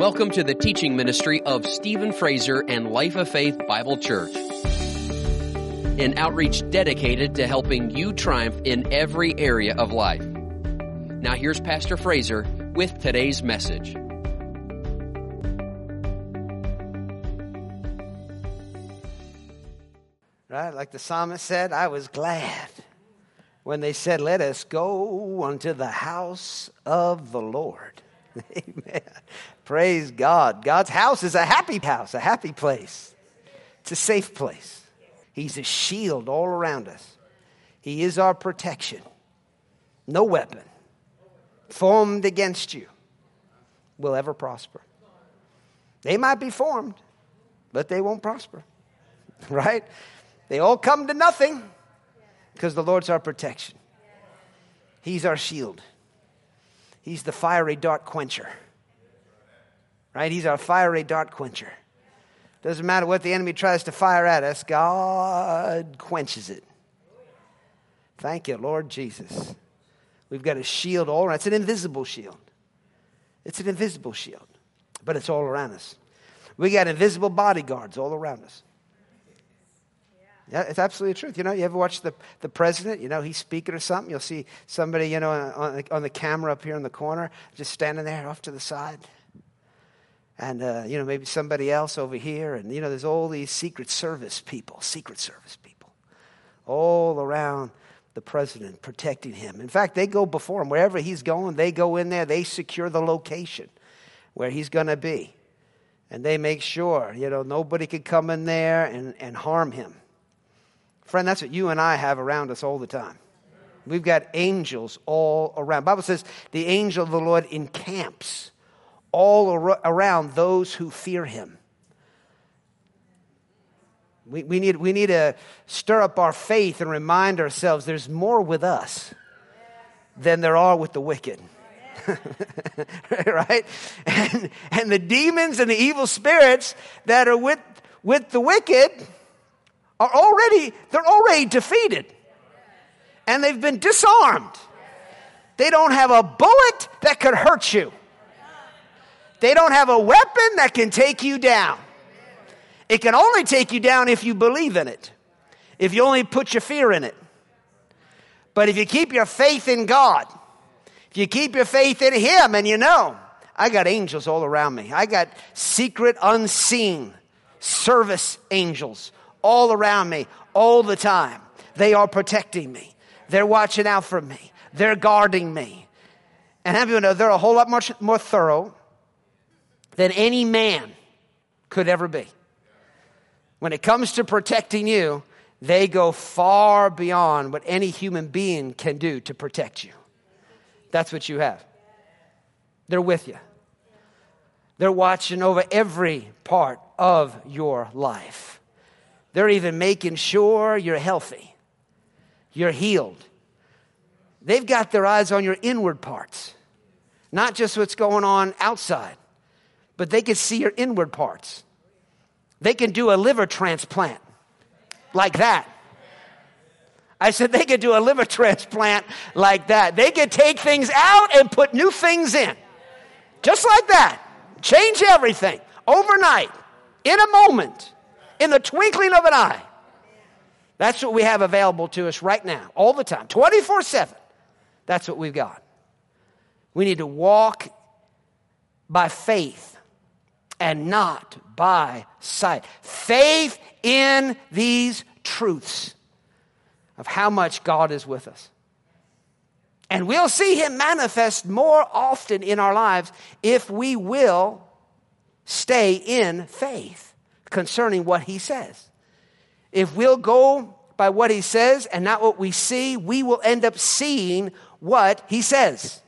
Welcome to the teaching ministry of Stephen Fraser and Life of Faith Bible Church, an outreach dedicated to helping you triumph in every area of life. Now, here's Pastor Fraser with today's message. Right? Like the psalmist said, I was glad when they said, Let us go unto the house of the Lord. Amen. Praise God. God's house is a happy house, a happy place. It's a safe place. He's a shield all around us. He is our protection. No weapon formed against you will ever prosper. They might be formed, but they won't prosper. Right? They all come to nothing because the Lord's our protection. He's our shield. He's the fiery dart quencher. Right? He's our fiery dart quencher. Doesn't matter what the enemy tries to fire at us, God quenches it. Thank you, Lord Jesus. We've got a shield all around. Us. It's an invisible shield. It's an invisible shield, but it's all around us. We got invisible bodyguards all around us. Yeah, it's absolutely the truth. You know, you ever watch the, the president? You know, he's speaking or something. You'll see somebody, you know, on on the camera up here in the corner, just standing there off to the side. And, uh, you know, maybe somebody else over here. And, you know, there's all these Secret Service people, Secret Service people, all around the president, protecting him. In fact, they go before him. Wherever he's going, they go in there, they secure the location where he's going to be. And they make sure, you know, nobody could come in there and, and harm him. Friend, that's what you and I have around us all the time. We've got angels all around. Bible says the angel of the Lord encamps all ar- around those who fear him. We, we, need, we need to stir up our faith and remind ourselves there's more with us than there are with the wicked. right? And, and the demons and the evil spirits that are with, with the wicked are already, they're already defeated. And they've been disarmed. They don't have a bullet that could hurt you. They don't have a weapon that can take you down. It can only take you down if you believe in it, if you only put your fear in it. But if you keep your faith in God, if you keep your faith in Him, and you know, I got angels all around me, I got secret, unseen service angels all around me all the time. They are protecting me. They're watching out for me. They're guarding me. And have you know they're a whole lot much more thorough than any man could ever be. When it comes to protecting you, they go far beyond what any human being can do to protect you. That's what you have. They're with you. They're watching over every part of your life. They're even making sure you're healthy, you're healed. They've got their eyes on your inward parts, not just what's going on outside, but they can see your inward parts. They can do a liver transplant like that. I said they could do a liver transplant like that. They could take things out and put new things in. Just like that. Change everything overnight, in a moment in the twinkling of an eye. That's what we have available to us right now, all the time, 24 7. That's what we've got. We need to walk by faith and not by sight. Faith in these truths of how much God is with us. And we'll see Him manifest more often in our lives if we will stay in faith concerning what he says. If we'll go by what he says and not what we see, we will end up seeing what he says.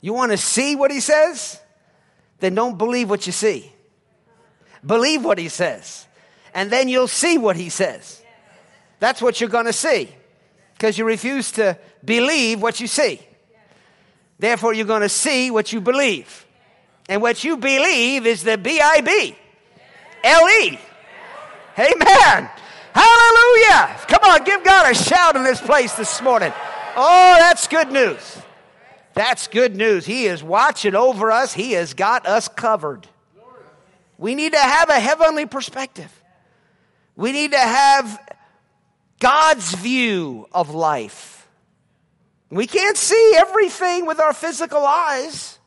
You want to see what he says? Then don't believe what you see. Believe what he says. And then you'll see what he says. That's what you're going to see because you refuse to believe what you see. Therefore, you're going to see what you believe. And what you believe is the B I B L E. Amen. Hallelujah. Come on, give God a shout in this place this morning. Oh, that's good news. That's good news. He is watching over us, He has got us covered. We need to have a heavenly perspective. We need to have God's view of life. We can't see everything with our physical eyes,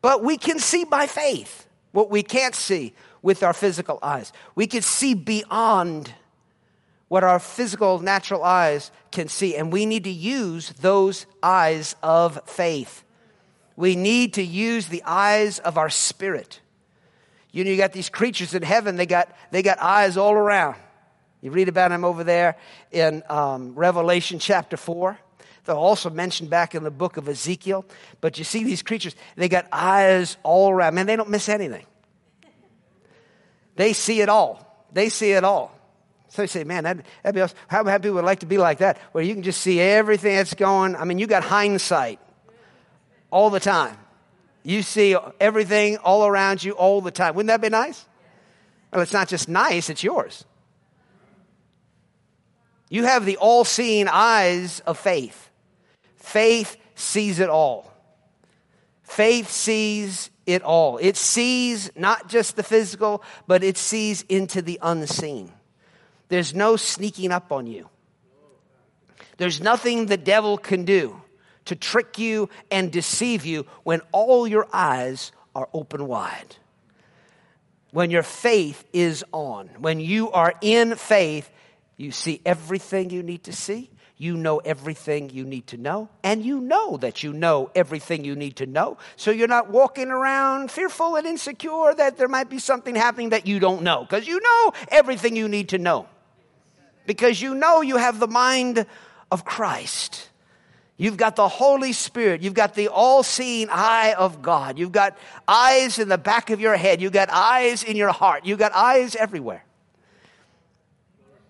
but we can see by faith what we can't see with our physical eyes. We can see beyond what our physical, natural eyes can see. And we need to use those eyes of faith. We need to use the eyes of our spirit. You know, you got these creatures in heaven, they got, they got eyes all around. You read about them over there in um, Revelation chapter 4. They're also mentioned back in the book of Ezekiel. But you see these creatures, they got eyes all around. Man, they don't miss anything. They see it all. They see it all. So you say, man, that'd, that'd be awesome. How happy would like to be like that, where you can just see everything that's going. I mean, you got hindsight all the time. You see everything all around you all the time. Wouldn't that be nice? Well, it's not just nice, it's yours. You have the all seeing eyes of faith. Faith sees it all. Faith sees it all. It sees not just the physical, but it sees into the unseen. There's no sneaking up on you. There's nothing the devil can do to trick you and deceive you when all your eyes are open wide. When your faith is on, when you are in faith, you see everything you need to see. You know everything you need to know, and you know that you know everything you need to know. So you're not walking around fearful and insecure that there might be something happening that you don't know, because you know everything you need to know because you know you have the mind of Christ. You've got the Holy Spirit. You've got the all seeing eye of God. You've got eyes in the back of your head. You've got eyes in your heart. You've got eyes everywhere.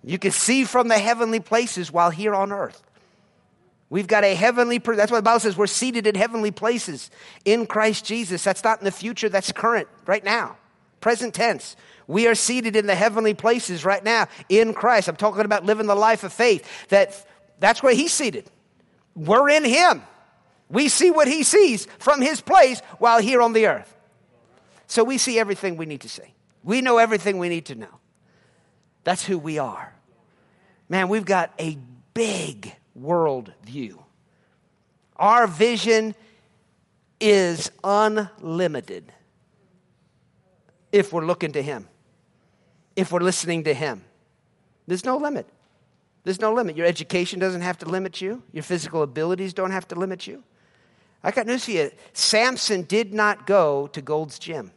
You can see from the heavenly places while here on earth. We've got a heavenly, that's what the Bible says, we're seated in heavenly places in Christ Jesus. That's not in the future, that's current, right now, present tense. We are seated in the heavenly places right now in Christ. I'm talking about living the life of faith. That that's where he's seated. We're in him. We see what he sees from his place while here on the earth. So we see everything we need to see. We know everything we need to know. That's who we are. Man, we've got a big world view. Our vision is unlimited if we're looking to Him if we're listening to Him. There's no limit. There's no limit. Your education doesn't have to limit you, your physical abilities don't have to limit you. I got news for you Samson did not go to Gold's Gym.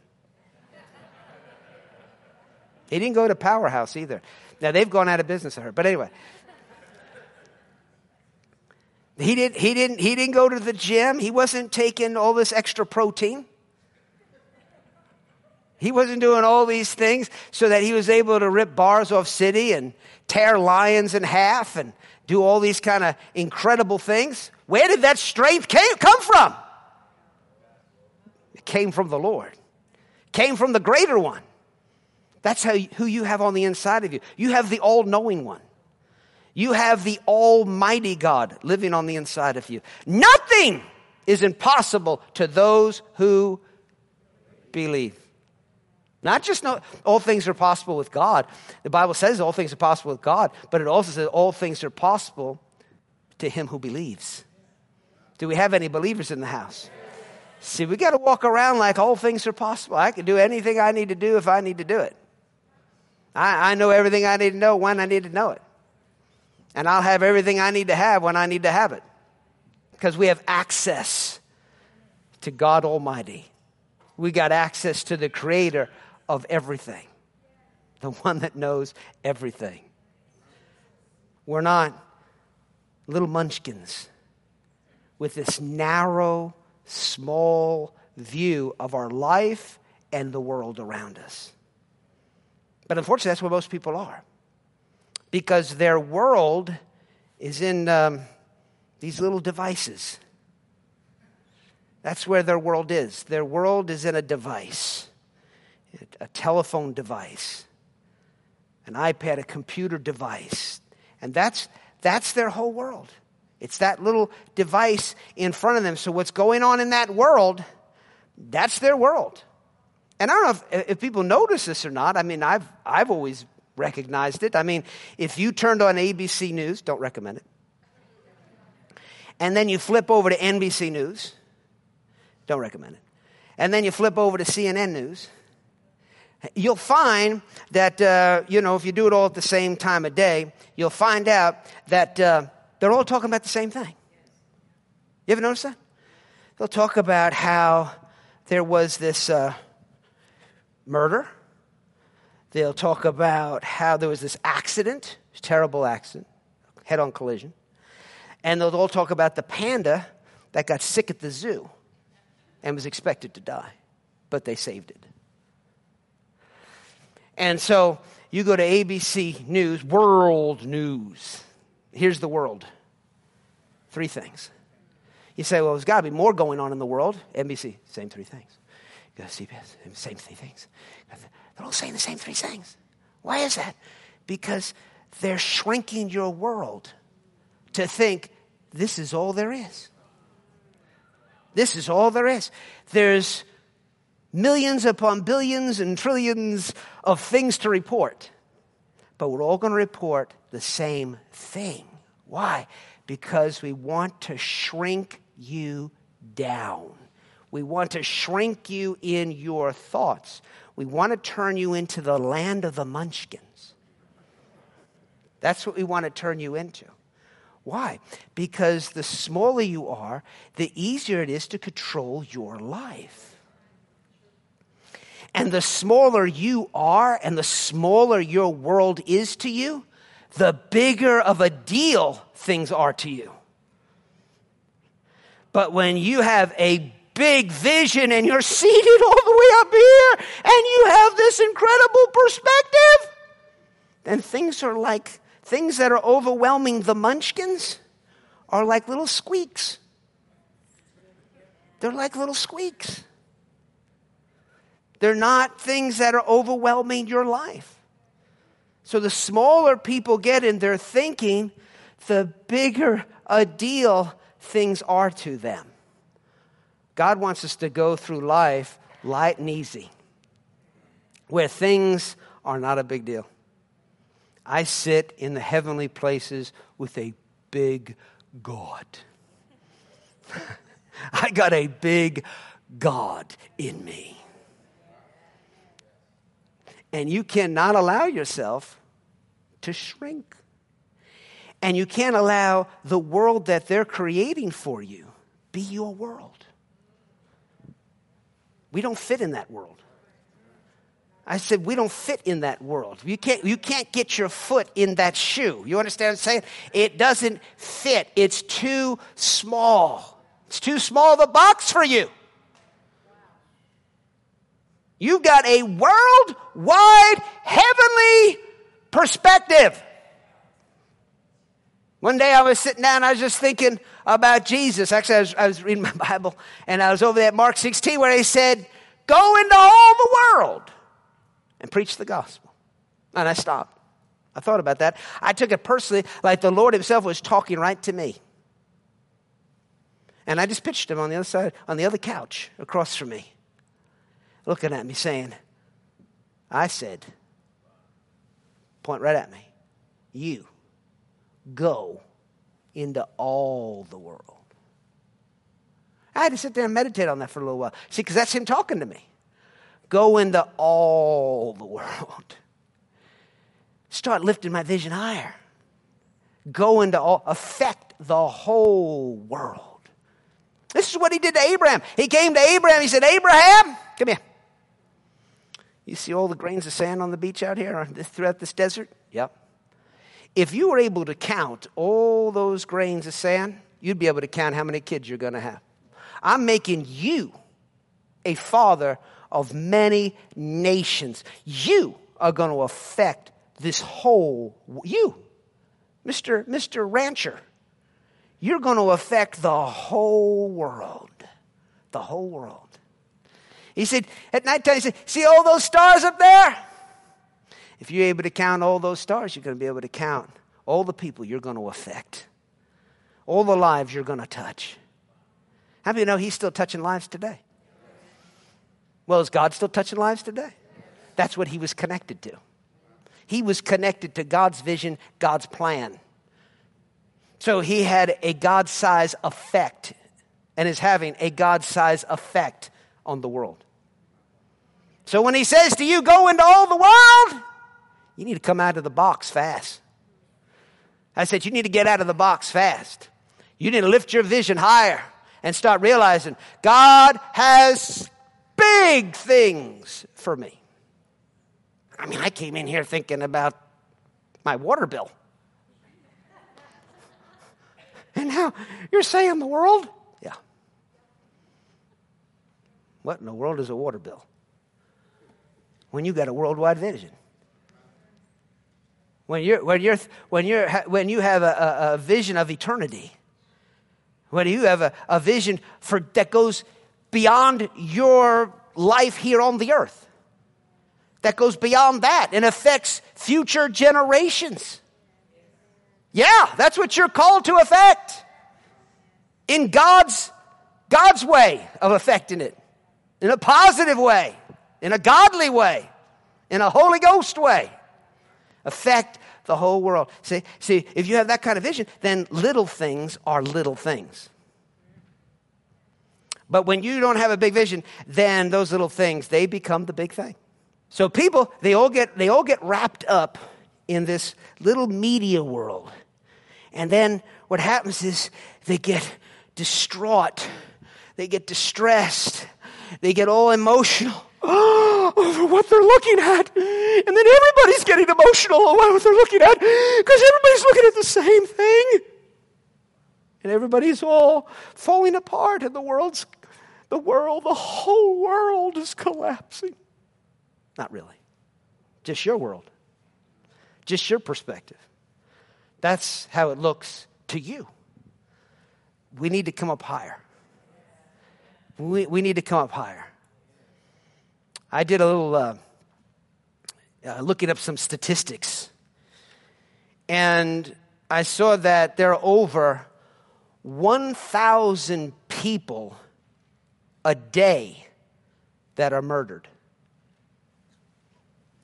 He didn't go to Powerhouse either. Now, they've gone out of business, I heard. But anyway. He, did, he, didn't, he didn't go to the gym. He wasn't taking all this extra protein. He wasn't doing all these things so that he was able to rip bars off city and tear lions in half and do all these kind of incredible things. Where did that strength came, come from? It came from the Lord. Came from the greater one. That's how, who you have on the inside of you. You have the all knowing one. You have the Almighty God living on the inside of you. Nothing is impossible to those who believe. Not just all things are possible with God. The Bible says all things are possible with God, but it also says all things are possible to him who believes. Do we have any believers in the house? See, we got to walk around like all things are possible. I can do anything I need to do if I need to do it. I, I know everything I need to know when I need to know it. And I'll have everything I need to have when I need to have it. Because we have access to God Almighty. We got access to the Creator of everything, the one that knows everything. We're not little munchkins with this narrow, small view of our life and the world around us. But unfortunately, that's where most people are. Because their world is in um, these little devices. That's where their world is. Their world is in a device a telephone device, an iPad, a computer device. And that's, that's their whole world. It's that little device in front of them. So, what's going on in that world, that's their world. And I don't know if, if people notice this or not. I mean, I've, I've always recognized it. I mean, if you turned on ABC News, don't recommend it, and then you flip over to NBC News, don't recommend it, and then you flip over to CNN News, you'll find that, uh, you know, if you do it all at the same time of day, you'll find out that uh, they're all talking about the same thing. You ever notice that? They'll talk about how there was this uh, murder. They'll talk about how there was this accident, terrible accident, head on collision. And they'll all talk about the panda that got sick at the zoo and was expected to die, but they saved it. And so you go to ABC News, World News. Here's the world. Three things. You say, well, there's got to be more going on in the world. NBC, same three things. You go to CBS, same three things. They're all saying the same three things. Why is that? Because they're shrinking your world to think this is all there is. This is all there is. There's millions upon billions and trillions of things to report, but we're all going to report the same thing. Why? Because we want to shrink you down. We want to shrink you in your thoughts. We want to turn you into the land of the munchkins. That's what we want to turn you into. Why? Because the smaller you are, the easier it is to control your life. And the smaller you are and the smaller your world is to you, the bigger of a deal things are to you. But when you have a big vision and you're seated all the way up here and you have this incredible perspective, then things are like things that are overwhelming the munchkins are like little squeaks. They're like little squeaks. They're not things that are overwhelming your life. So the smaller people get in their thinking, the bigger a deal things are to them. God wants us to go through life light and easy, where things are not a big deal. I sit in the heavenly places with a big God. I got a big God in me. And you cannot allow yourself to shrink. And you can't allow the world that they're creating for you be your world. We don't fit in that world. I said, we don't fit in that world. You can't, you can't get your foot in that shoe. You understand what I'm saying? It doesn't fit. It's too small. It's too small of a box for you. You've got a worldwide, heavenly perspective. One day I was sitting down, I was just thinking about Jesus. Actually, I was, I was reading my Bible, and I was over there at Mark 16 where he said, Go into all the world and preach the gospel. And I stopped. I thought about that. I took it personally like the Lord Himself was talking right to me. And I just pitched him on the other side, on the other couch across from me, looking at me saying, I said, point right at me, you go into all the world. I had to sit there and meditate on that for a little while. See, because that's him talking to me. Go into all the world. Start lifting my vision higher. Go into all, affect the whole world. This is what he did to Abraham. He came to Abraham. He said, Abraham, come here. You see all the grains of sand on the beach out here throughout this desert? Yep. If you were able to count all those grains of sand, you'd be able to count how many kids you're going to have. I'm making you a father of many nations. You are going to affect this whole you, Mr. Mr. Rancher. You're going to affect the whole world. The whole world. He said, at nighttime, he said, See all those stars up there? If you're able to count all those stars, you're going to be able to count all the people you're going to affect. all the lives you're going to touch. How many you know He's still touching lives today? Well, is God still touching lives today? That's what He was connected to. He was connected to God's vision, God's plan. So he had a God size effect and is having a God size effect on the world. So when he says to you, go into all the world, you need to come out of the box fast. I said, you need to get out of the box fast. You need to lift your vision higher and start realizing God has big things for me. I mean, I came in here thinking about my water bill. And now you're saying the world? Yeah. What in the world is a water bill? When you got a worldwide vision. When, you're, when, you're, when, you're, when you have a, a, vision of eternity, when you have a, a vision for, that goes beyond your life here on the earth, that goes beyond that and affects future generations. Yeah, that's what you're called to affect in God's, God's way of affecting it, in a positive way, in a godly way, in a Holy Ghost way. Affect the whole world. See, see, if you have that kind of vision, then little things are little things. But when you don't have a big vision, then those little things, they become the big thing. So people, they all get, they all get wrapped up in this little media world. And then what happens is they get distraught, they get distressed, they get all emotional over what they're looking at. And then everybody's getting emotional over what they're looking at because everybody's looking at the same thing. And everybody's all falling apart, and the world's the world, the whole world is collapsing. Not really. Just your world. Just your perspective. That's how it looks to you. We need to come up higher. We, we need to come up higher. I did a little uh, uh, looking up some statistics, and I saw that there are over 1,000 people a day that are murdered.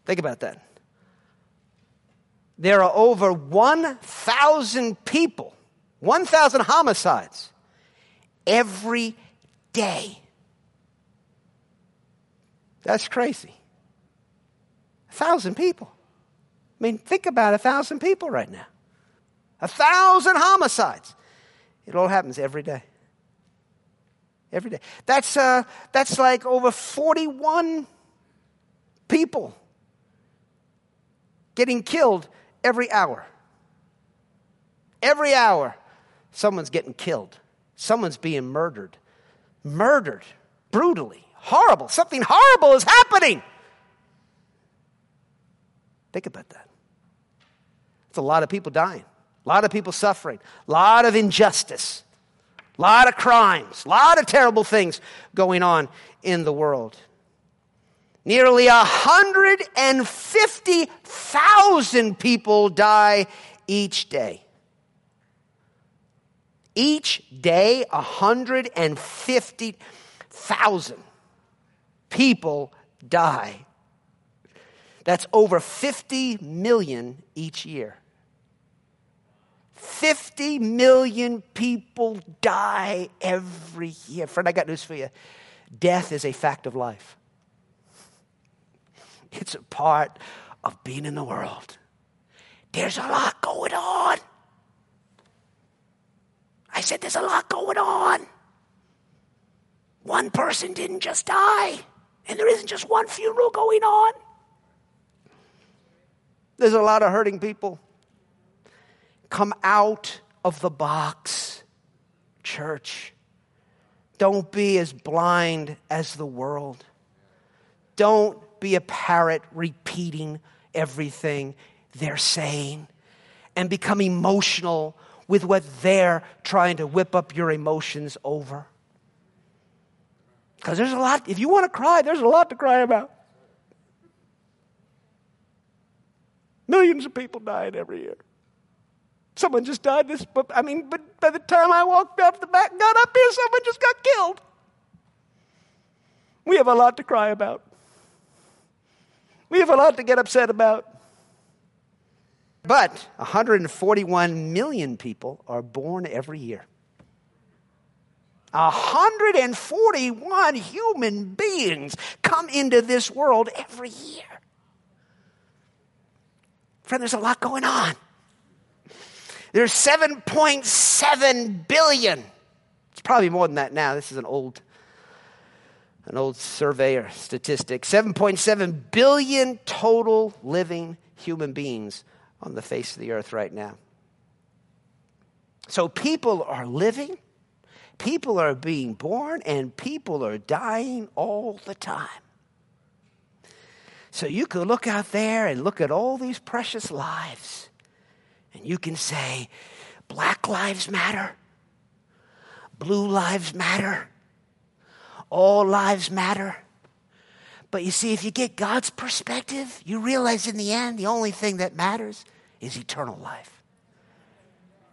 Think about that there are over 1,000 people, 1,000 homicides every day. That's crazy. A thousand people. I mean, think about a thousand people right now. A thousand homicides. It all happens every day. Every day. That's, uh, that's like over 41 people getting killed every hour. Every hour, someone's getting killed, someone's being murdered. Murdered brutally, horrible. Something horrible is happening. Think about that. It's a lot of people dying, a lot of people suffering, a lot of injustice, a lot of crimes, a lot of terrible things going on in the world. Nearly 150,000 people die each day. Each day, 150,000 people die. That's over 50 million each year. 50 million people die every year. Friend, I got news for you. Death is a fact of life. It's a part of being in the world. There's a lot going on. I said, There's a lot going on. One person didn't just die, and there isn't just one funeral going on. There's a lot of hurting people. Come out of the box, church. Don't be as blind as the world. Don't be a parrot repeating everything they're saying and become emotional with what they're trying to whip up your emotions over. Because there's a lot, if you want to cry, there's a lot to cry about. Millions of people dying every year. Someone just died this, but I mean, but by the time I walked up the back, got up here, someone just got killed. We have a lot to cry about. We have a lot to get upset about. But 141 million people are born every year. 141 human beings come into this world every year. Friend, there's a lot going on. There's 7.7 billion. It's probably more than that now. This is an old an old survey or statistic. 7.7 billion total living human beings on the face of the earth right now. So people are living, people are being born, and people are dying all the time. So you could look out there and look at all these precious lives, and you can say, Black lives matter, blue lives matter, all lives matter. But you see, if you get God's perspective, you realize in the end, the only thing that matters is eternal life.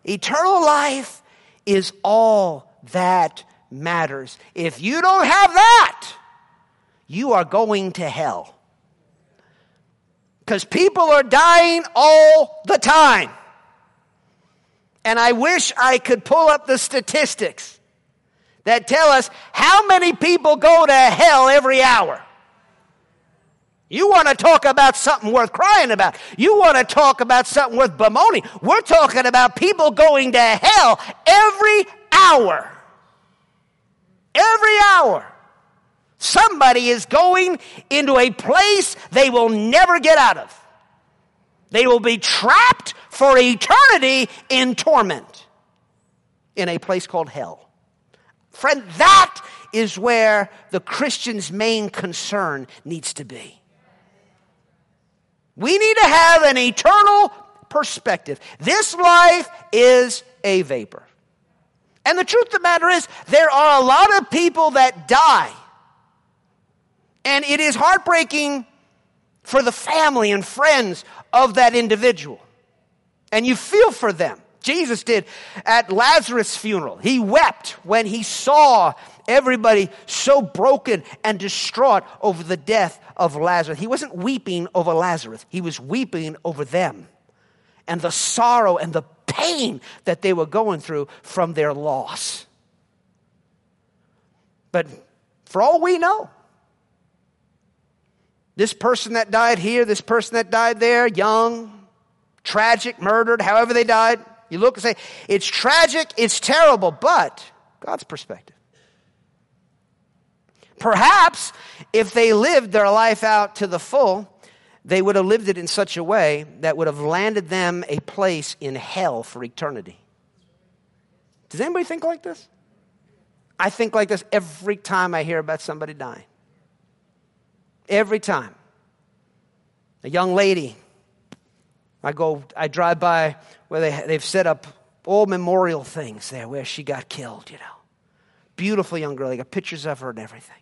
Eternal life is all that matters. If you don't have that, you are going to hell. Because people are dying all the time. And I wish I could pull up the statistics that tell us how many people go to hell every hour. You want to talk about something worth crying about. You want to talk about something worth bemoaning. We're talking about people going to hell every hour. Every hour. Somebody is going into a place they will never get out of. They will be trapped for eternity in torment in a place called hell. Friend, that is where the Christian's main concern needs to be. We need to have an eternal perspective. This life is a vapor. And the truth of the matter is, there are a lot of people that die. And it is heartbreaking for the family and friends of that individual. And you feel for them. Jesus did at Lazarus' funeral. He wept when he saw everybody so broken and distraught over the death of Lazarus. He wasn't weeping over Lazarus, he was weeping over them and the sorrow and the pain that they were going through from their loss. But for all we know, this person that died here, this person that died there, young, tragic, murdered, however they died, you look and say, it's tragic, it's terrible, but God's perspective. Perhaps if they lived their life out to the full, they would have lived it in such a way that would have landed them a place in hell for eternity. Does anybody think like this? I think like this every time I hear about somebody dying. Every time. A young lady, I go, I drive by where they, they've set up all memorial things there where she got killed, you know. Beautiful young girl. They got pictures of her and everything.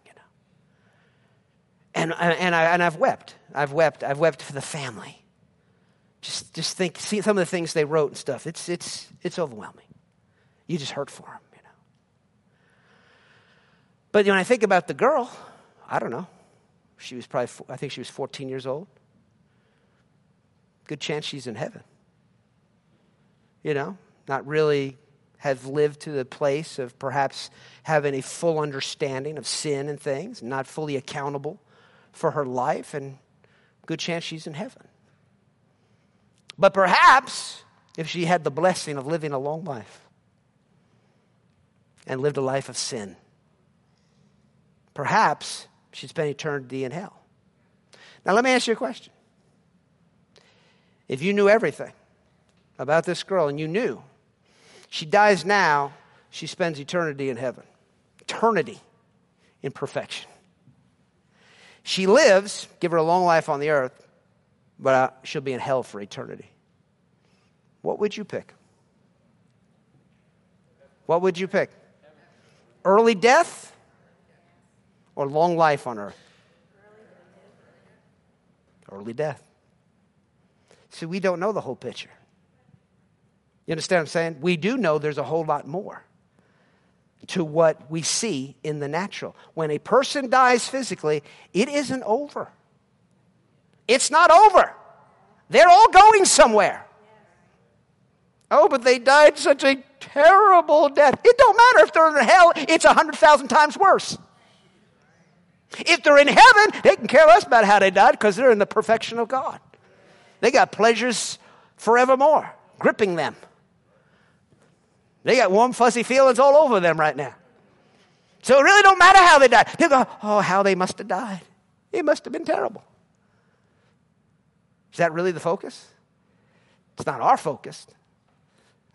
And, and, I, and I've wept. I've wept. I've wept for the family. Just, just think, see some of the things they wrote and stuff. It's, it's, it's overwhelming. You just hurt for them, you know. But when I think about the girl, I don't know. She was probably, I think she was 14 years old. Good chance she's in heaven. You know, not really have lived to the place of perhaps having a full understanding of sin and things, not fully accountable for her life, and good chance she's in heaven. But perhaps if she had the blessing of living a long life and lived a life of sin, perhaps she'd spend eternity in hell. Now, let me ask you a question. If you knew everything about this girl and you knew she dies now, she spends eternity in heaven, eternity in perfection. She lives, give her a long life on the earth, but uh, she'll be in hell for eternity. What would you pick? What would you pick? Early death or long life on earth? Early death. See, we don't know the whole picture. You understand what I'm saying? We do know there's a whole lot more to what we see in the natural. When a person dies physically, it isn't over. It's not over. They're all going somewhere. Oh, but they died such a terrible death. It don't matter if they're in hell, it's a hundred thousand times worse. If they're in heaven, they can care less about how they died because they're in the perfection of God. They got pleasures forevermore, gripping them. They got warm, fuzzy feelings all over them right now. So it really don't matter how they died. They go, oh, how they must have died. It must have been terrible. Is that really the focus? It's not our focus.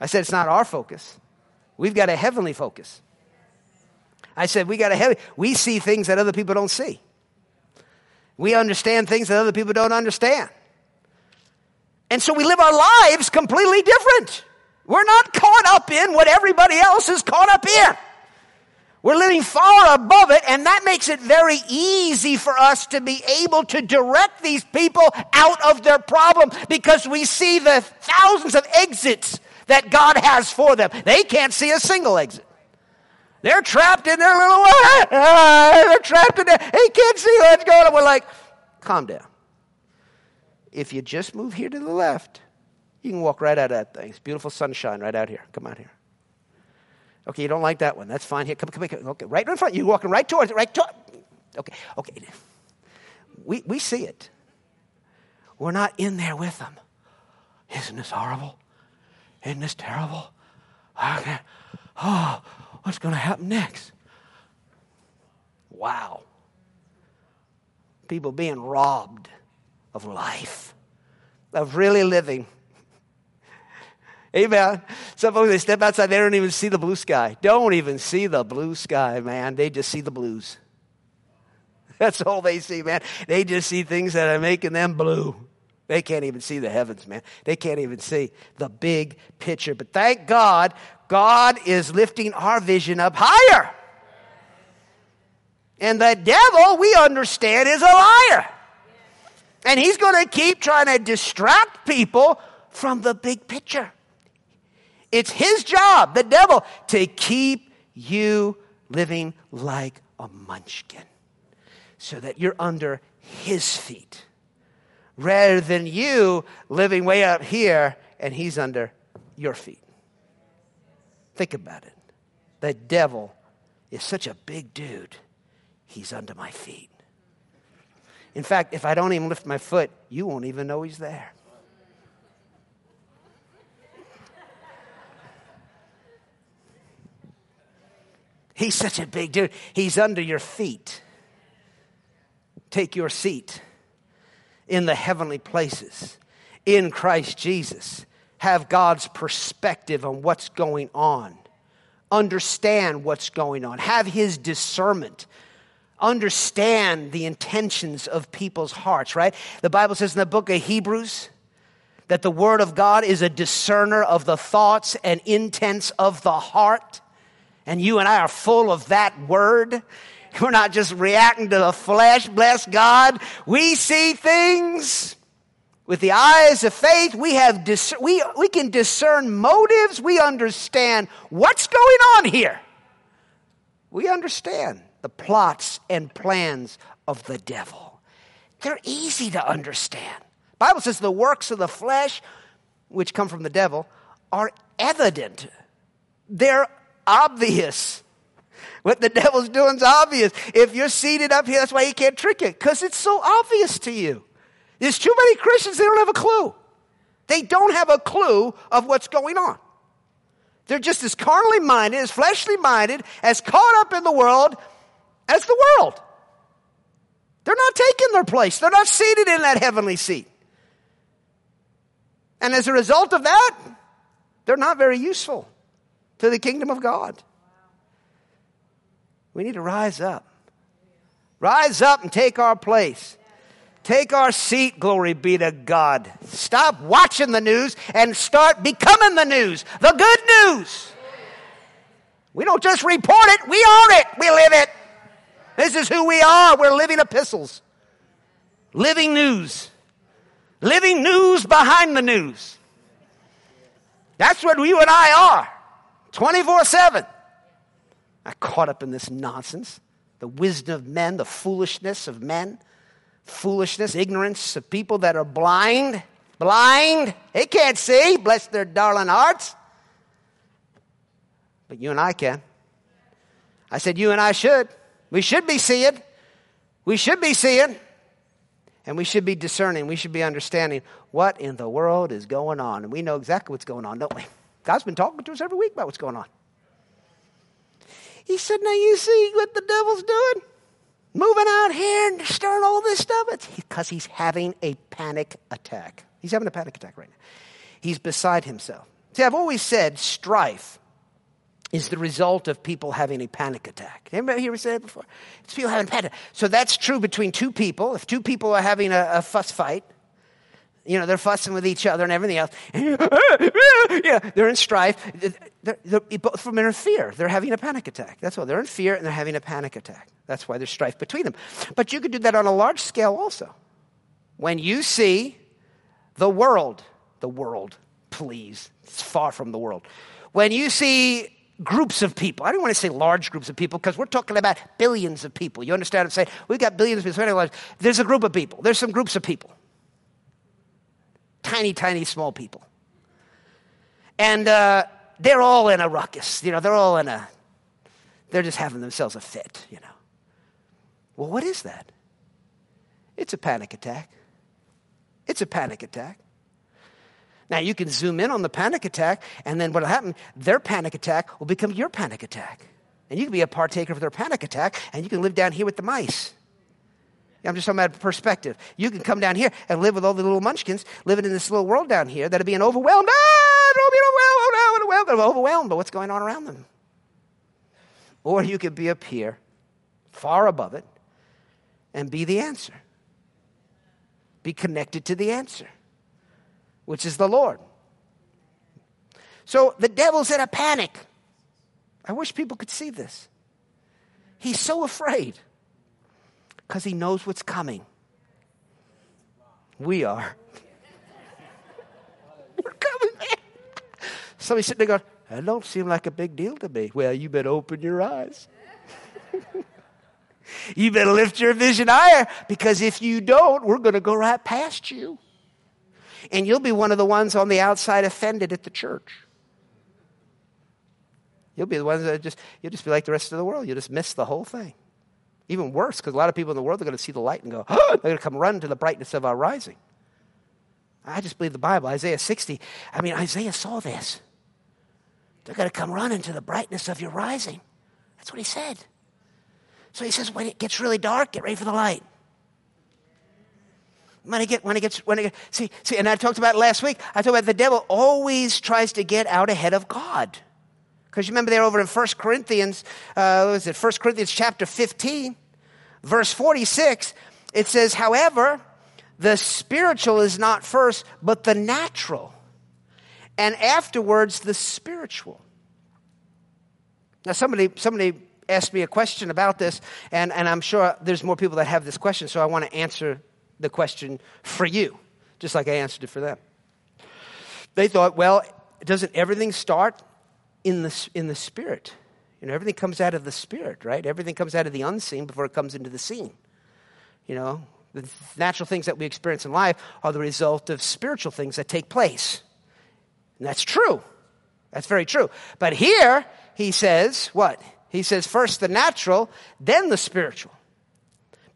I said it's not our focus. We've got a heavenly focus. I said we got a heavy. We see things that other people don't see. We understand things that other people don't understand. And so we live our lives completely different. We're not caught up in what everybody else is caught up in. We're living far above it, and that makes it very easy for us to be able to direct these people out of their problem because we see the thousands of exits that God has for them. They can't see a single exit. They're trapped in their little, they're trapped in there. They can't see what's going on. We're like, calm down. If you just move here to the left, you can walk right out of that thing. It's beautiful sunshine right out here. Come out here. Okay, you don't like that one. That's fine. Here, come, come, come. Okay, right in front. You're walking right towards it, right to Okay, okay. We, we see it. We're not in there with them. Isn't this horrible? Isn't this terrible? Okay. Oh, what's going to happen next? Wow. People being robbed of life, of really living. Amen. Some folks, they step outside, they don't even see the blue sky. Don't even see the blue sky, man. They just see the blues. That's all they see, man. They just see things that are making them blue. They can't even see the heavens, man. They can't even see the big picture. But thank God, God is lifting our vision up higher. And the devil, we understand, is a liar. And he's going to keep trying to distract people from the big picture. It's his job, the devil, to keep you living like a munchkin so that you're under his feet rather than you living way up here and he's under your feet. Think about it. The devil is such a big dude, he's under my feet. In fact, if I don't even lift my foot, you won't even know he's there. He's such a big dude. He's under your feet. Take your seat in the heavenly places in Christ Jesus. Have God's perspective on what's going on. Understand what's going on. Have His discernment. Understand the intentions of people's hearts, right? The Bible says in the book of Hebrews that the Word of God is a discerner of the thoughts and intents of the heart. And you and I are full of that word. We're not just reacting to the flesh, bless God. We see things with the eyes of faith. We, have dis- we, we can discern motives. We understand what's going on here. We understand the plots and plans of the devil. They're easy to understand. Bible says the works of the flesh, which come from the devil, are evident. They're obvious. What the devil's doing is obvious. If you're seated up here, that's why he can't trick you, because it's so obvious to you. There's too many Christians, they don't have a clue. They don't have a clue of what's going on. They're just as carnally minded, as fleshly minded, as caught up in the world as the world. They're not taking their place. They're not seated in that heavenly seat. And as a result of that, they're not very useful to the kingdom of God. We need to rise up. Rise up and take our place. Take our seat, glory be to God. Stop watching the news and start becoming the news, the good news. We don't just report it, we own it, we live it. This is who we are. We're living epistles, living news, living news behind the news. That's what you and I are 24 7. I caught up in this nonsense. The wisdom of men, the foolishness of men, foolishness, ignorance of people that are blind. Blind. They can't see. Bless their darling hearts. But you and I can. I said, You and I should. We should be seeing. We should be seeing. And we should be discerning. We should be understanding what in the world is going on. And we know exactly what's going on, don't we? God's been talking to us every week about what's going on. He said, Now you see what the devil's doing? Moving out here and stirring all this stuff. It's because he's having a panic attack. He's having a panic attack right now. He's beside himself. See, I've always said strife is the result of people having a panic attack. Anybody hear me say it before? It's people having panic. So that's true between two people. If two people are having a, a fuss fight, you know, they're fussing with each other and everything else. yeah, they're in strife. They're, they're, both of them are in fear. They're having a panic attack. That's why they're in fear and they're having a panic attack. That's why there's strife between them. But you could do that on a large scale also. When you see the world, the world, please, it's far from the world. When you see groups of people. I don't want to say large groups of people because we're talking about billions of people. You understand what I'm saying? We've got billions of people. There's a group of people. There's some groups of people. Tiny, tiny, small people. And uh, they're all in a ruckus. You know, they're all in a, they're just having themselves a fit, you know. Well, what is that? It's a panic attack. It's a panic attack. Now, you can zoom in on the panic attack, and then what'll happen, their panic attack will become your panic attack. And you can be a partaker of their panic attack, and you can live down here with the mice. I'm just talking about perspective. You can come down here and live with all the little munchkins living in this little world down here that are being overwhelmed. Ah, be overwhelmed, overwhelmed, overwhelmed, overwhelmed by what's going on around them. Or you could be up here, far above it, and be the answer. Be connected to the answer which is the Lord. So the devil's in a panic. I wish people could see this. He's so afraid because he knows what's coming. We are. We're coming, man. Somebody sitting there going, that don't seem like a big deal to me. Well, you better open your eyes. you better lift your vision higher because if you don't, we're going to go right past you and you'll be one of the ones on the outside offended at the church. You'll be the ones that just, you'll just be like the rest of the world. You'll just miss the whole thing. Even worse, because a lot of people in the world are going to see the light and go, oh, they're going to come run to the brightness of our rising. I just believe the Bible, Isaiah 60. I mean, Isaiah saw this. They're going to come running to the brightness of your rising. That's what he said. So he says, when it gets really dark, get ready for the light. When it, get, when it gets, when it gets, see, see, and I talked about last week. I talked about the devil always tries to get out ahead of God. Because you remember there over in 1 Corinthians, uh, it, 1 Corinthians chapter 15, verse 46, it says, however, the spiritual is not first, but the natural. And afterwards, the spiritual. Now, somebody, somebody asked me a question about this, and, and I'm sure there's more people that have this question, so I want to answer the question for you, just like I answered it for them. They thought, well, doesn't everything start in the, in the spirit? You know, everything comes out of the spirit, right? Everything comes out of the unseen before it comes into the seen. You know, the natural things that we experience in life are the result of spiritual things that take place. And that's true. That's very true. But here, he says, what? He says, first the natural, then the spiritual.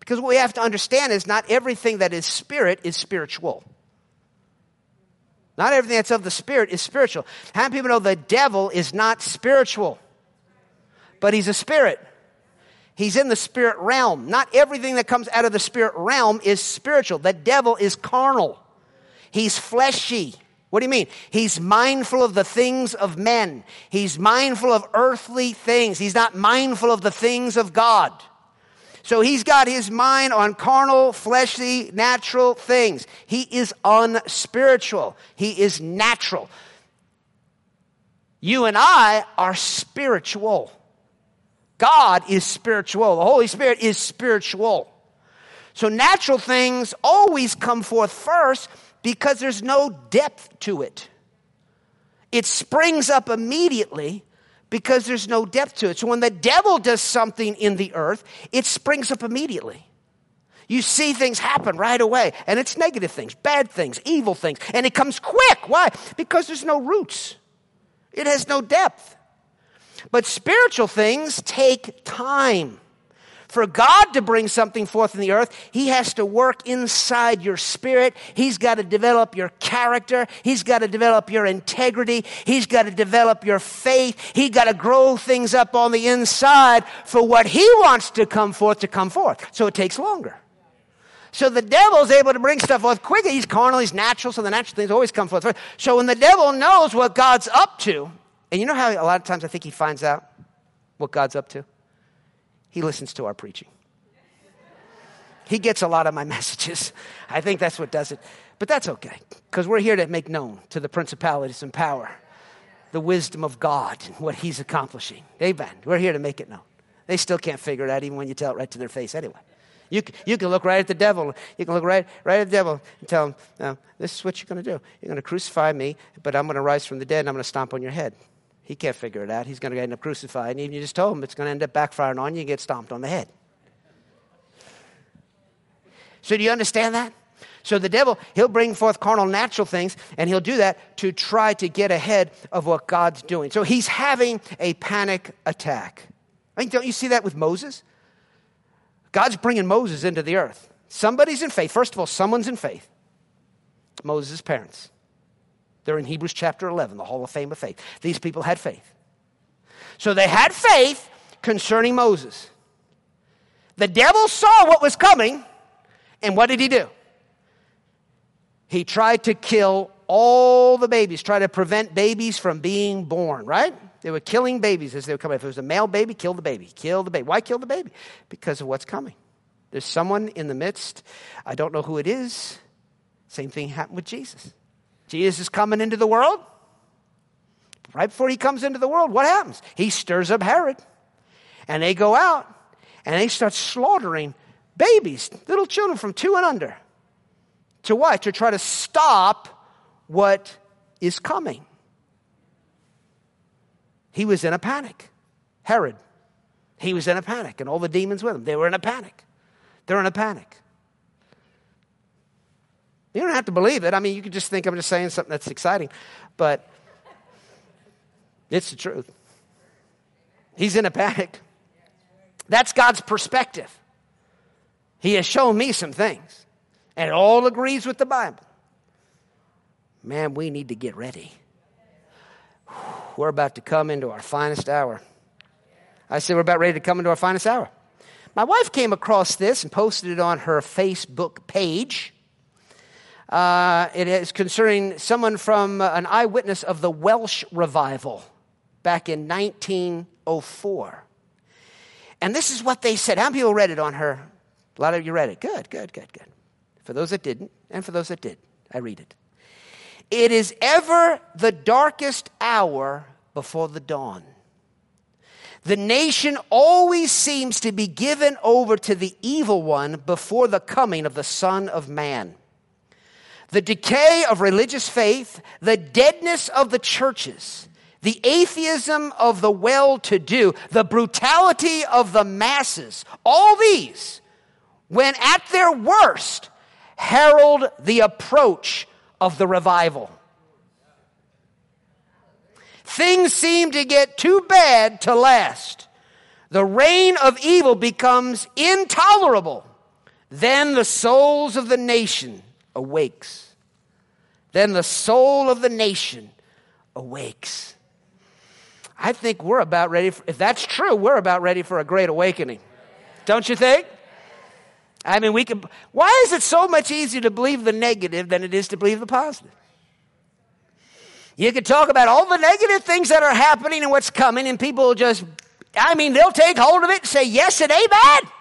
Because what we have to understand is not everything that is spirit is spiritual. Not everything that's of the spirit is spiritual. How many people know the devil is not spiritual? But he's a spirit. He's in the spirit realm. Not everything that comes out of the spirit realm is spiritual. The devil is carnal. He's fleshy. What do you mean? He's mindful of the things of men. He's mindful of earthly things. He's not mindful of the things of God. So he's got his mind on carnal, fleshly, natural things. He is unspiritual. He is natural. You and I are spiritual. God is spiritual. The Holy Spirit is spiritual. So natural things always come forth first because there's no depth to it. it springs up immediately because there's no depth to it. So when the devil does something in the earth, it springs up immediately. You see things happen right away, and it's negative things, bad things, evil things, and it comes quick. Why? Because there's no roots, it has no depth. But spiritual things take time. For God to bring something forth in the earth, He has to work inside your spirit. He's got to develop your character. He's got to develop your integrity. He's got to develop your faith. He's got to grow things up on the inside for what He wants to come forth to come forth. So it takes longer. So the devil's able to bring stuff forth quickly. He's carnal, he's natural, so the natural things always come forth. So when the devil knows what God's up to, and you know how a lot of times I think he finds out what God's up to? He listens to our preaching. He gets a lot of my messages. I think that's what does it. But that's okay, because we're here to make known to the principalities and power the wisdom of God and what He's accomplishing. Amen. We're here to make it known. They still can't figure it out, even when you tell it right to their face anyway. You, you can look right at the devil. You can look right, right at the devil and tell him, no, this is what you're going to do. You're going to crucify me, but I'm going to rise from the dead and I'm going to stomp on your head. He can't figure it out. He's going to end up crucified. And even you just told him it's going to end up backfiring on you and get stomped on the head. So, do you understand that? So, the devil, he'll bring forth carnal, natural things, and he'll do that to try to get ahead of what God's doing. So, he's having a panic attack. I mean, don't you see that with Moses? God's bringing Moses into the earth. Somebody's in faith. First of all, someone's in faith. Moses' parents. They're in Hebrews chapter 11, the Hall of Fame of Faith. These people had faith. So they had faith concerning Moses. The devil saw what was coming, and what did he do? He tried to kill all the babies, try to prevent babies from being born, right? They were killing babies as they were coming. If it was a male baby, kill the baby. Kill the baby. Why kill the baby? Because of what's coming. There's someone in the midst. I don't know who it is. Same thing happened with Jesus. Jesus is coming into the world. Right before he comes into the world, what happens? He stirs up Herod. And they go out and they start slaughtering babies, little children from two and under. To what? To try to stop what is coming. He was in a panic. Herod. He was in a panic, and all the demons with him. They were in a panic. They're in a panic. You don't have to believe it. I mean, you could just think I'm just saying something that's exciting, but it's the truth. He's in a panic. That's God's perspective. He has shown me some things, and it all agrees with the Bible. Man, we need to get ready. We're about to come into our finest hour. I said, We're about ready to come into our finest hour. My wife came across this and posted it on her Facebook page. Uh, it is concerning someone from uh, an eyewitness of the Welsh revival back in 1904. And this is what they said. How many people read it on her? A lot of you read it. Good, good, good, good. For those that didn't, and for those that did, I read it. It is ever the darkest hour before the dawn. The nation always seems to be given over to the evil one before the coming of the Son of Man the decay of religious faith, the deadness of the churches, the atheism of the well to do, the brutality of the masses, all these, when at their worst, herald the approach of the revival. Things seem to get too bad to last. The reign of evil becomes intolerable. Then the souls of the nation awakes. Then the soul of the nation awakes. I think we're about ready, for, if that's true, we're about ready for a great awakening. Don't you think? I mean, we can. Why is it so much easier to believe the negative than it is to believe the positive? You can talk about all the negative things that are happening and what's coming, and people just, I mean, they'll take hold of it and say yes and amen.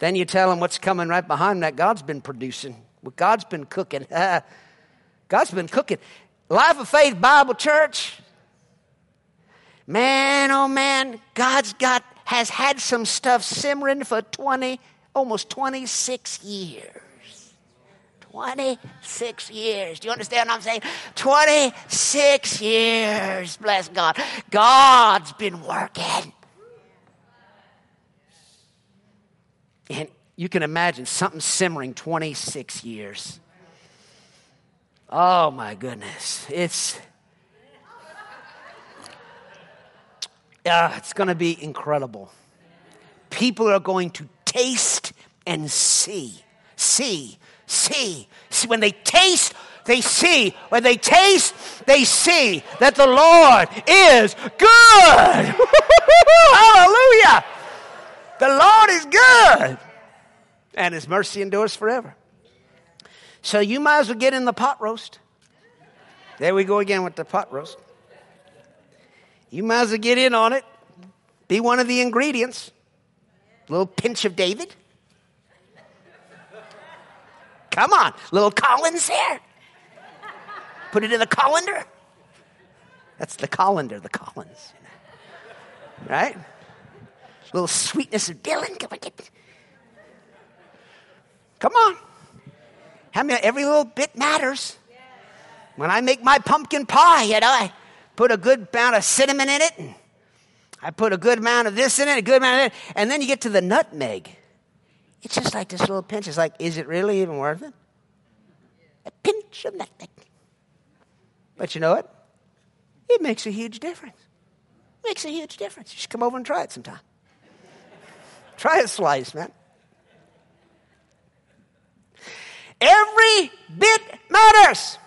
Then you tell them what's coming right behind that God's been producing, what God's been cooking. God's been cooking. Life of Faith Bible Church. Man, oh man, God's got has had some stuff simmering for 20, almost 26 years. 26 years. Do you understand what I'm saying? 26 years. Bless God. God's been working. And you can imagine something simmering 26 years. Oh my goodness. It's uh, it's going to be incredible. People are going to taste and see. See. See. See when they taste they see. When they taste, they see that the Lord is good. Hallelujah. The Lord is good. And his mercy endures forever. So you might as well get in the pot roast. There we go again with the pot roast. You might as well get in on it. Be one of the ingredients. A little pinch of David. Come on, little Collins there. Put it in the colander. That's the colander, the Collins. Right? Little sweetness of Dylan. Come on. Come on. How many, every little bit matters. When I make my pumpkin pie, you know, I put a good amount of cinnamon in it, and I put a good amount of this in it, a good amount of it, and then you get to the nutmeg. It's just like this little pinch. It's like, is it really even worth it? A pinch of nutmeg. But you know what? It makes a huge difference. It makes a huge difference. You should come over and try it sometime. Try a slice, man. Every bit matters.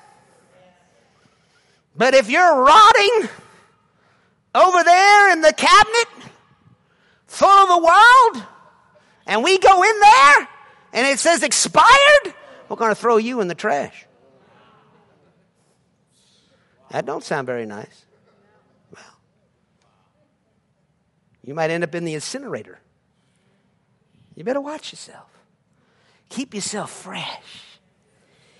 But if you're rotting over there in the cabinet full of the world, and we go in there and it says expired, we're going to throw you in the trash. That don't sound very nice. Well, you might end up in the incinerator. You better watch yourself. Keep yourself fresh.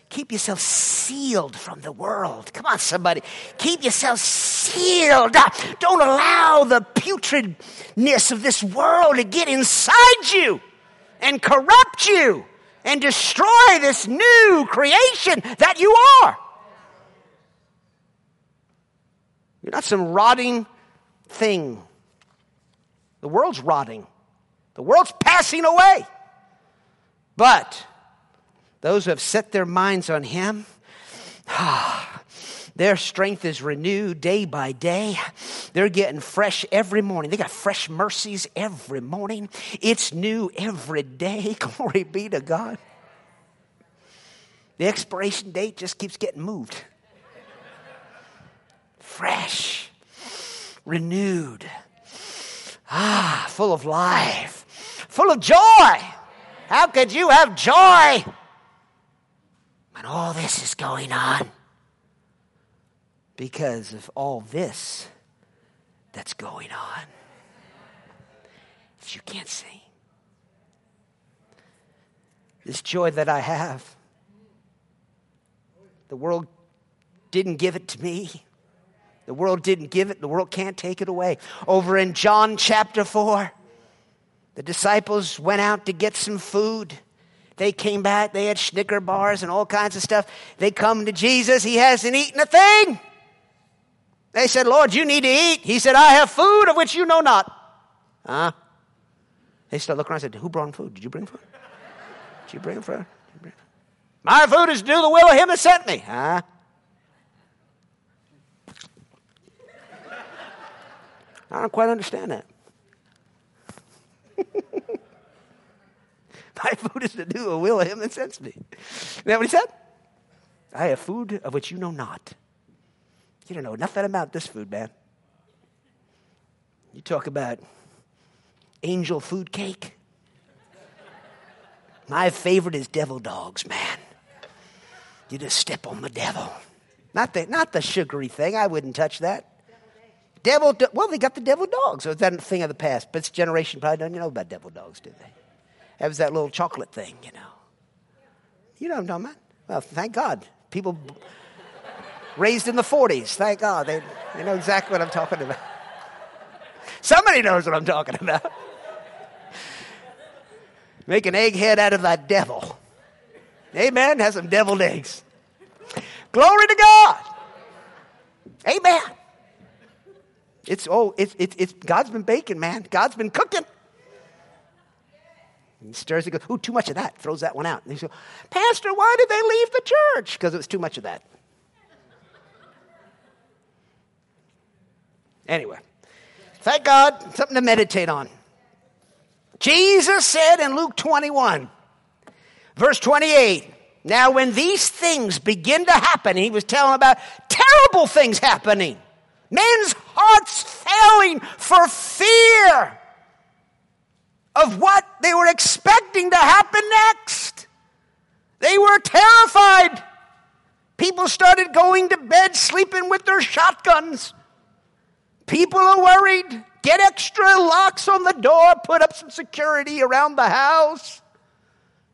Keep yourself sealed from the world. Come on, somebody. Keep yourself sealed. Don't allow the putridness of this world to get inside you and corrupt you and destroy this new creation that you are. You're not some rotting thing. The world's rotting, the world's passing away. But those who have set their minds on Him, their strength is renewed day by day. They're getting fresh every morning. They got fresh mercies every morning. It's new every day. Glory be to God. The expiration date just keeps getting moved. Fresh, renewed, ah, full of life, full of joy. How could you have joy when all this is going on? Because of all this that's going on that you can't see. This joy that I have, the world didn't give it to me. The world didn't give it, the world can't take it away. Over in John chapter 4, the disciples went out to get some food. They came back, they had Snicker bars and all kinds of stuff. They come to Jesus, he hasn't eaten a thing. They said, Lord, you need to eat. He said, I have food of which you know not. Huh? They start looking around and said, Who brought food? Did you bring food? Did you bring food? My food is to do the will of him that sent me. Huh? I don't quite understand that. My food is to do the will of him that sends me. Isn't that what he said? I have food of which you know not. You don't know nothing about this food, man. You talk about angel food cake. My favorite is devil dogs, man. You just step on the devil. Not the, not the sugary thing. I wouldn't touch that. Devil, well, they got the devil dogs. So it's that thing of the past. But this generation probably doesn't know about devil dogs, do they? That was that little chocolate thing, you know. You know what I'm talking about? Well, thank God. People raised in the 40s, thank God. They, they know exactly what I'm talking about. Somebody knows what I'm talking about. Make an egghead out of that devil. Amen. Has some deviled eggs. Glory to God. Amen. It's oh, it's it's, it's God's been baking, man. God's been cooking. He stirs it, goes, ooh, too much of that. Throws that one out. And he goes, Pastor, why did they leave the church? Because it was too much of that. Anyway, thank God, something to meditate on. Jesus said in Luke 21, verse 28, now when these things begin to happen, he was telling about terrible things happening, men's hearts failing for fear of what they were expecting to happen next. They were terrified. People started going to bed sleeping with their shotguns. People are worried. Get extra locks on the door, put up some security around the house.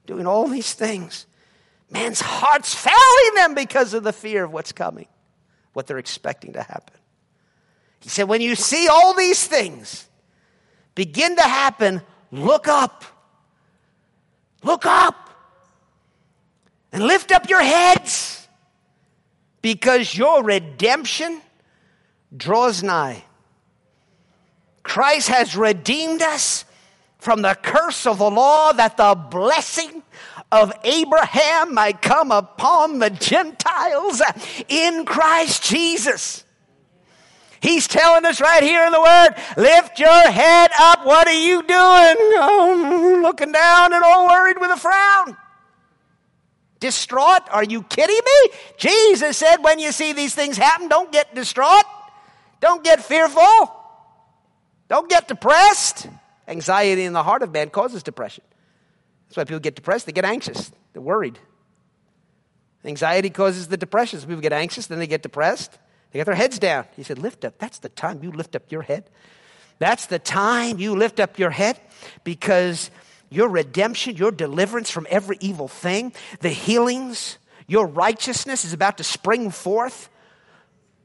Doing all these things. Man's heart's failing them because of the fear of what's coming, what they're expecting to happen. He said, when you see all these things begin to happen, look up. Look up. And lift up your heads because your redemption draws nigh. Christ has redeemed us from the curse of the law that the blessing of Abraham might come upon the Gentiles in Christ Jesus. He's telling us right here in the Word, lift your head up. What are you doing? Oh, looking down and all worried with a frown. Distraught? Are you kidding me? Jesus said, when you see these things happen, don't get distraught. Don't get fearful. Don't get depressed. Anxiety in the heart of man causes depression. That's why people get depressed. They get anxious. They're worried. Anxiety causes the depression. So people get anxious, then they get depressed. They got their heads down. He said, Lift up. That's the time you lift up your head. That's the time you lift up your head because your redemption, your deliverance from every evil thing, the healings, your righteousness is about to spring forth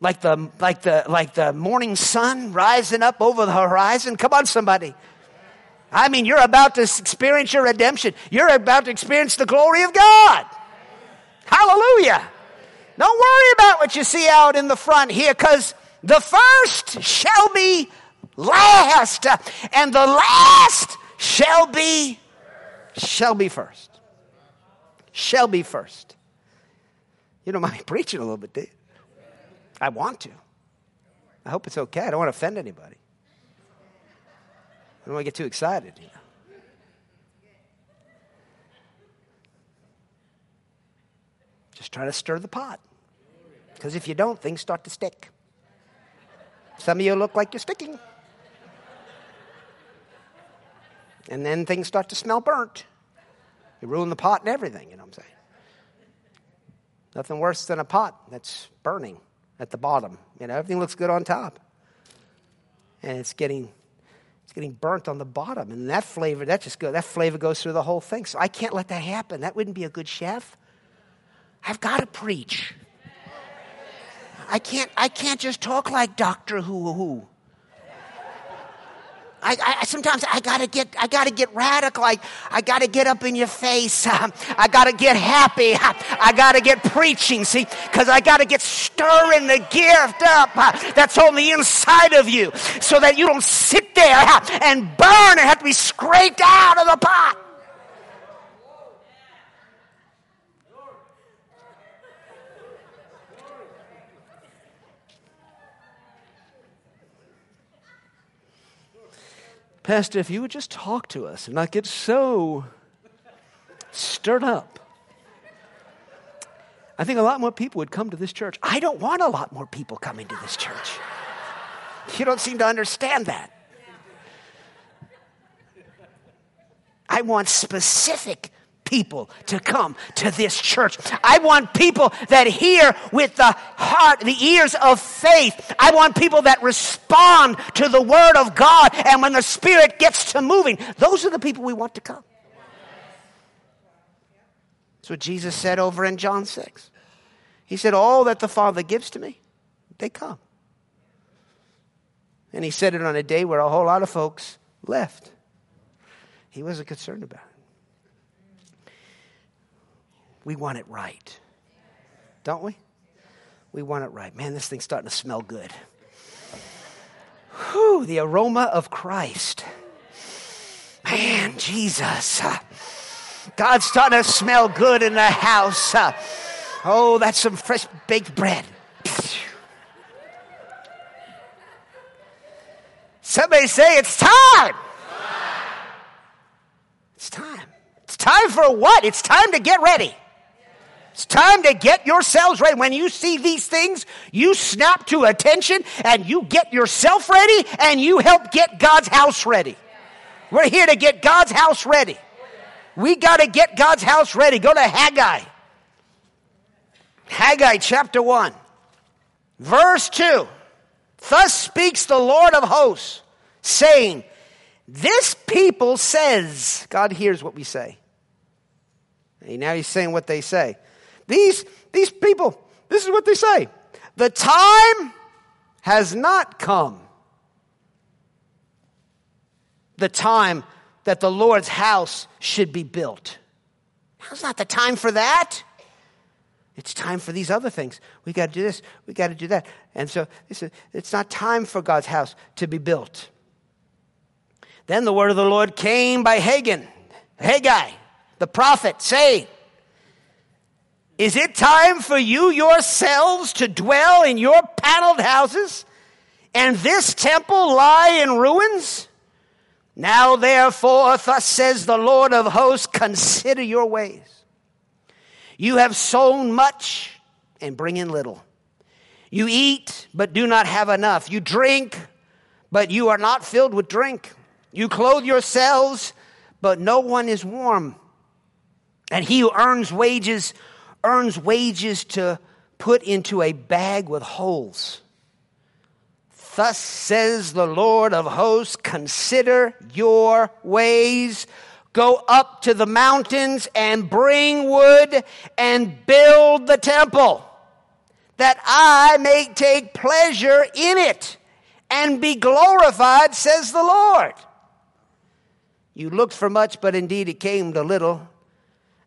like the, like the, like the morning sun rising up over the horizon. Come on, somebody. I mean, you're about to experience your redemption. You're about to experience the glory of God. Hallelujah. Don't worry about what you see out in the front here because the first shall be last and the last shall be shall be first. Shall be first. You don't mind preaching a little bit, do you? I want to. I hope it's okay. I don't want to offend anybody. I don't want to get too excited, you know. Just try to stir the pot. Because if you don't, things start to stick. Some of you look like you're sticking. And then things start to smell burnt. You ruin the pot and everything, you know what I'm saying? Nothing worse than a pot that's burning at the bottom. You know, everything looks good on top. And it's getting it's getting burnt on the bottom. And that flavor, that just go that flavor goes through the whole thing. So I can't let that happen. That wouldn't be a good chef. I've got to preach. I can't, I can't just talk like Doctor Who Who. I, I, sometimes I gotta get I gotta get radical. I, I gotta get up in your face. I gotta get happy. I gotta get preaching. See, because I gotta get stirring the gift up that's on the inside of you, so that you don't sit there and burn and have to be scraped out of the pot. Pastor, if you would just talk to us and not get so stirred up, I think a lot more people would come to this church. I don't want a lot more people coming to this church. You don't seem to understand that. I want specific people to come to this church. I want people that hear with the heart, the ears of faith. I want people that respond to the word of God. And when the Spirit gets to moving, those are the people we want to come. That's what Jesus said over in John 6. He said, All that the Father gives to me, they come. And he said it on a day where a whole lot of folks left. He wasn't concerned about it. We want it right. Don't we? We want it right. Man, this thing's starting to smell good. Whew, the aroma of Christ. Man, Jesus. God's starting to smell good in the house. Oh, that's some fresh baked bread. Somebody say it's time. It's time. It's time for what? It's time to get ready. It's time to get yourselves ready. When you see these things, you snap to attention and you get yourself ready and you help get God's house ready. We're here to get God's house ready. We got to get God's house ready. Go to Haggai. Haggai chapter 1, verse 2. Thus speaks the Lord of hosts, saying, This people says, God hears what we say. And now he's saying what they say. These, these people, this is what they say. The time has not come. The time that the Lord's house should be built. Now's not the time for that. It's time for these other things. We got to do this. We got to do that. And so it's not time for God's house to be built. Then the word of the Lord came by Hagan, Haggai, the prophet, saying, is it time for you yourselves to dwell in your paneled houses and this temple lie in ruins? Now, therefore, thus says the Lord of hosts, consider your ways. You have sown much and bring in little. You eat, but do not have enough. You drink, but you are not filled with drink. You clothe yourselves, but no one is warm. And he who earns wages earns wages to put into a bag with holes. Thus says the Lord of hosts, consider your ways. Go up to the mountains and bring wood and build the temple, that I may take pleasure in it and be glorified, says the Lord. You looked for much, but indeed it came to little.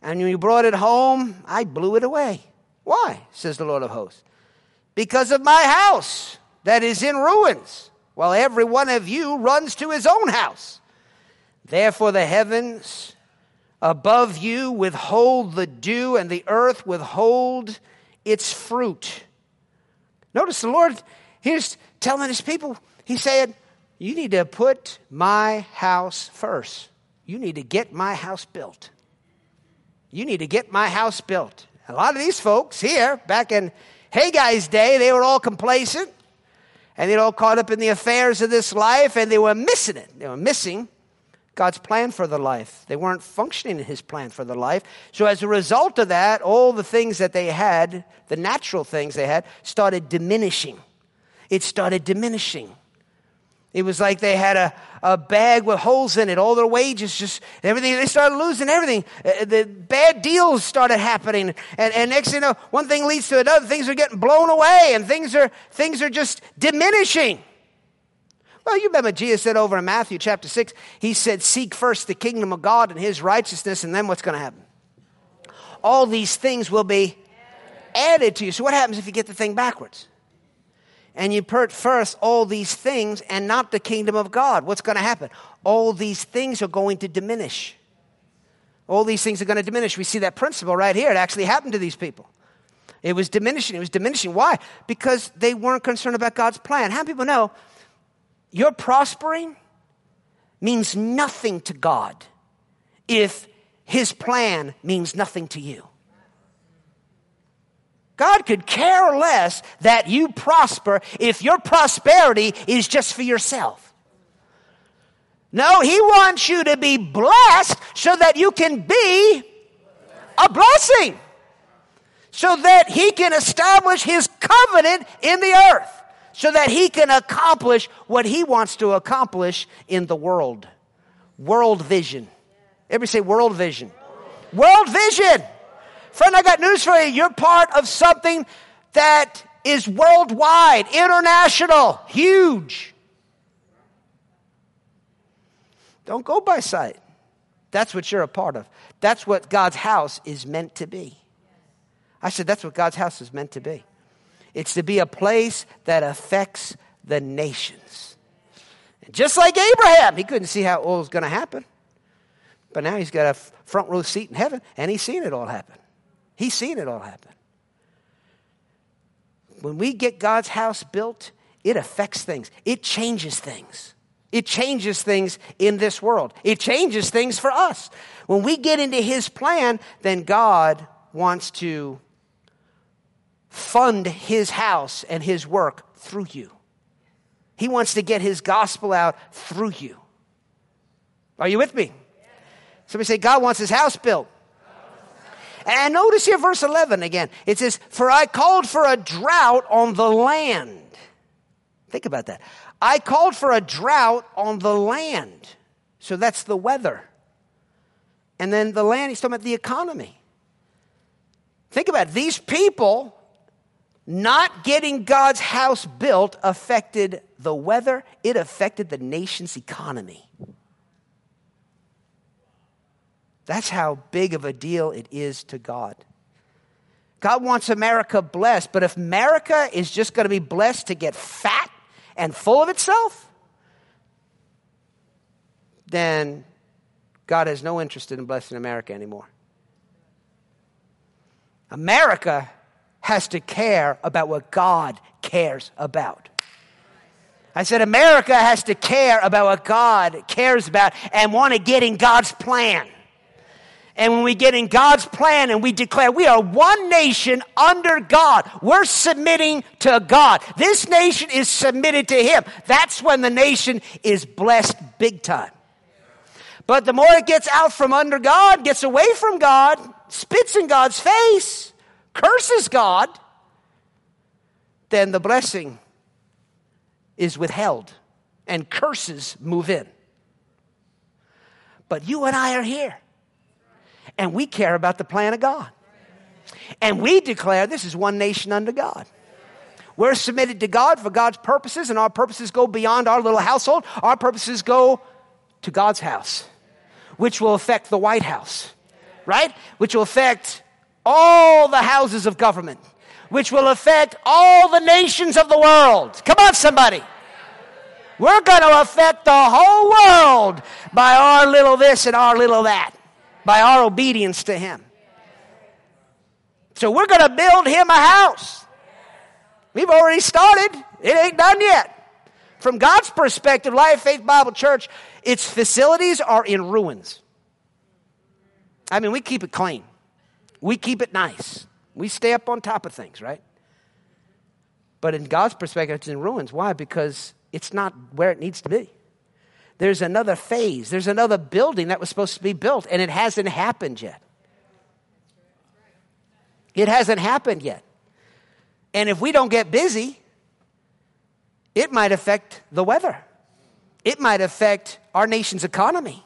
And when you brought it home, I blew it away. Why? says the Lord of hosts. Because of my house that is in ruins, while every one of you runs to his own house. Therefore, the heavens above you withhold the dew, and the earth withhold its fruit. Notice the Lord here's telling his people, He said, You need to put my house first. You need to get my house built. You need to get my house built. A lot of these folks here, back in Haggai's day, they were all complacent and they're all caught up in the affairs of this life and they were missing it. They were missing God's plan for the life. They weren't functioning in His plan for the life. So, as a result of that, all the things that they had, the natural things they had, started diminishing. It started diminishing. It was like they had a, a bag with holes in it. All their wages, just everything. They started losing everything. Uh, the bad deals started happening, and, and next thing you know, one thing leads to another. Things are getting blown away, and things are things are just diminishing. Well, you remember Jesus said over in Matthew chapter six. He said, "Seek first the kingdom of God and His righteousness, and then what's going to happen? All these things will be added to you." So, what happens if you get the thing backwards? And you put first all these things and not the kingdom of God, what's going to happen? All these things are going to diminish. All these things are going to diminish. We see that principle right here. It actually happened to these people. It was diminishing. It was diminishing. Why? Because they weren't concerned about God's plan. How many people know you're prospering means nothing to God if His plan means nothing to you? God could care less that you prosper if your prosperity is just for yourself. No, He wants you to be blessed so that you can be a blessing. So that He can establish His covenant in the earth. So that He can accomplish what He wants to accomplish in the world. World vision. Everybody say world vision. World vision. Friend, I got news for you. You're part of something that is worldwide, international, huge. Don't go by sight. That's what you're a part of. That's what God's house is meant to be. I said, that's what God's house is meant to be. It's to be a place that affects the nations. And just like Abraham, he couldn't see how it was going to happen. But now he's got a front row seat in heaven, and he's seen it all happen. He's seen it all happen. When we get God's house built, it affects things, it changes things. It changes things in this world. It changes things for us. When we get into His plan, then God wants to fund His house and His work through you. He wants to get His gospel out through you. Are you with me? Somebody say, God wants His house built. And notice here, verse 11 again. It says, For I called for a drought on the land. Think about that. I called for a drought on the land. So that's the weather. And then the land, he's talking about the economy. Think about it. These people not getting God's house built affected the weather, it affected the nation's economy. That's how big of a deal it is to God. God wants America blessed, but if America is just going to be blessed to get fat and full of itself, then God has no interest in blessing America anymore. America has to care about what God cares about. I said, America has to care about what God cares about and want to get in God's plan. And when we get in God's plan and we declare we are one nation under God, we're submitting to God. This nation is submitted to Him. That's when the nation is blessed big time. But the more it gets out from under God, gets away from God, spits in God's face, curses God, then the blessing is withheld and curses move in. But you and I are here and we care about the plan of God. And we declare this is one nation under God. We're submitted to God for God's purposes, and our purposes go beyond our little household. Our purposes go to God's house, which will affect the White House, right? Which will affect all the houses of government, which will affect all the nations of the world. Come on, somebody. We're going to affect the whole world by our little this and our little that by our obedience to Him. So we're going to build Him a house. We've already started, it ain't done yet. From God's perspective, Life Faith Bible Church, its facilities are in ruins. I mean, we keep it clean, we keep it nice, we stay up on top of things, right? But in God's perspective, it's in ruins. Why? Because it's not where it needs to be there's another phase, there's another building that was supposed to be built, and it hasn't happened yet. It hasn't happened yet. And if we don't get busy, it might affect the weather. It might affect our nation's economy.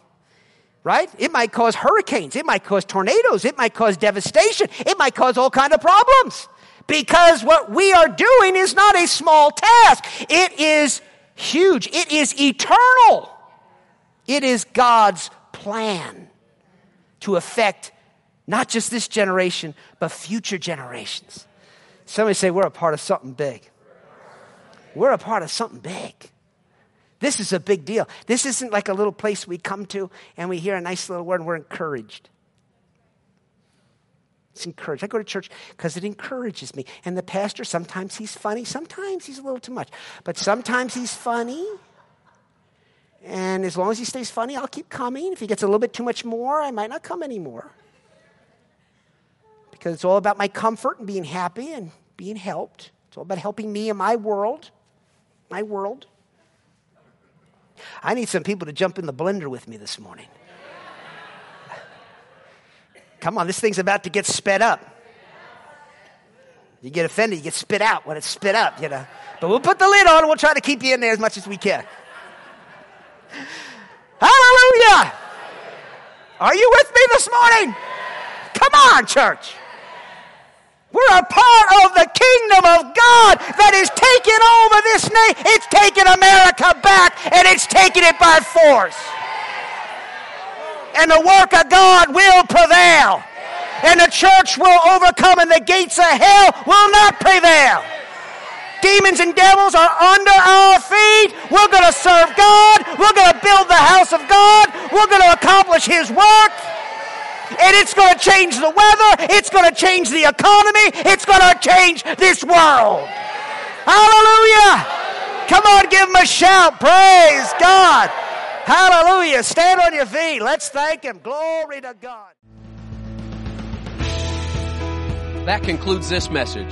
Right? It might cause hurricanes, it might cause tornadoes, it might cause devastation, it might cause all kind of problems. Because what we are doing is not a small task. It is huge. It is eternal. It is God's plan to affect not just this generation, but future generations. Somebody say, We're a part of something big. We're a part of something big. This is a big deal. This isn't like a little place we come to and we hear a nice little word and we're encouraged. It's encouraged. I go to church because it encourages me. And the pastor, sometimes he's funny, sometimes he's a little too much, but sometimes he's funny. And as long as he stays funny, I'll keep coming. If he gets a little bit too much more, I might not come anymore. Because it's all about my comfort and being happy and being helped. It's all about helping me in my world. My world. I need some people to jump in the blender with me this morning. Come on, this thing's about to get sped up. You get offended, you get spit out when it's spit up, you know. But we'll put the lid on and we'll try to keep you in there as much as we can. Hallelujah. Are you with me this morning? Come on, church. We're a part of the kingdom of God that is taking over this nation. It's taking America back and it's taking it by force. And the work of God will prevail. And the church will overcome and the gates of hell will not prevail. Demons and devils are under our feet. We're going to serve God. We're going to build the house of God. We're going to accomplish His work. And it's going to change the weather. It's going to change the economy. It's going to change this world. Hallelujah. Come on, give him a shout. Praise God. Hallelujah. Stand on your feet. Let's thank him. Glory to God. That concludes this message.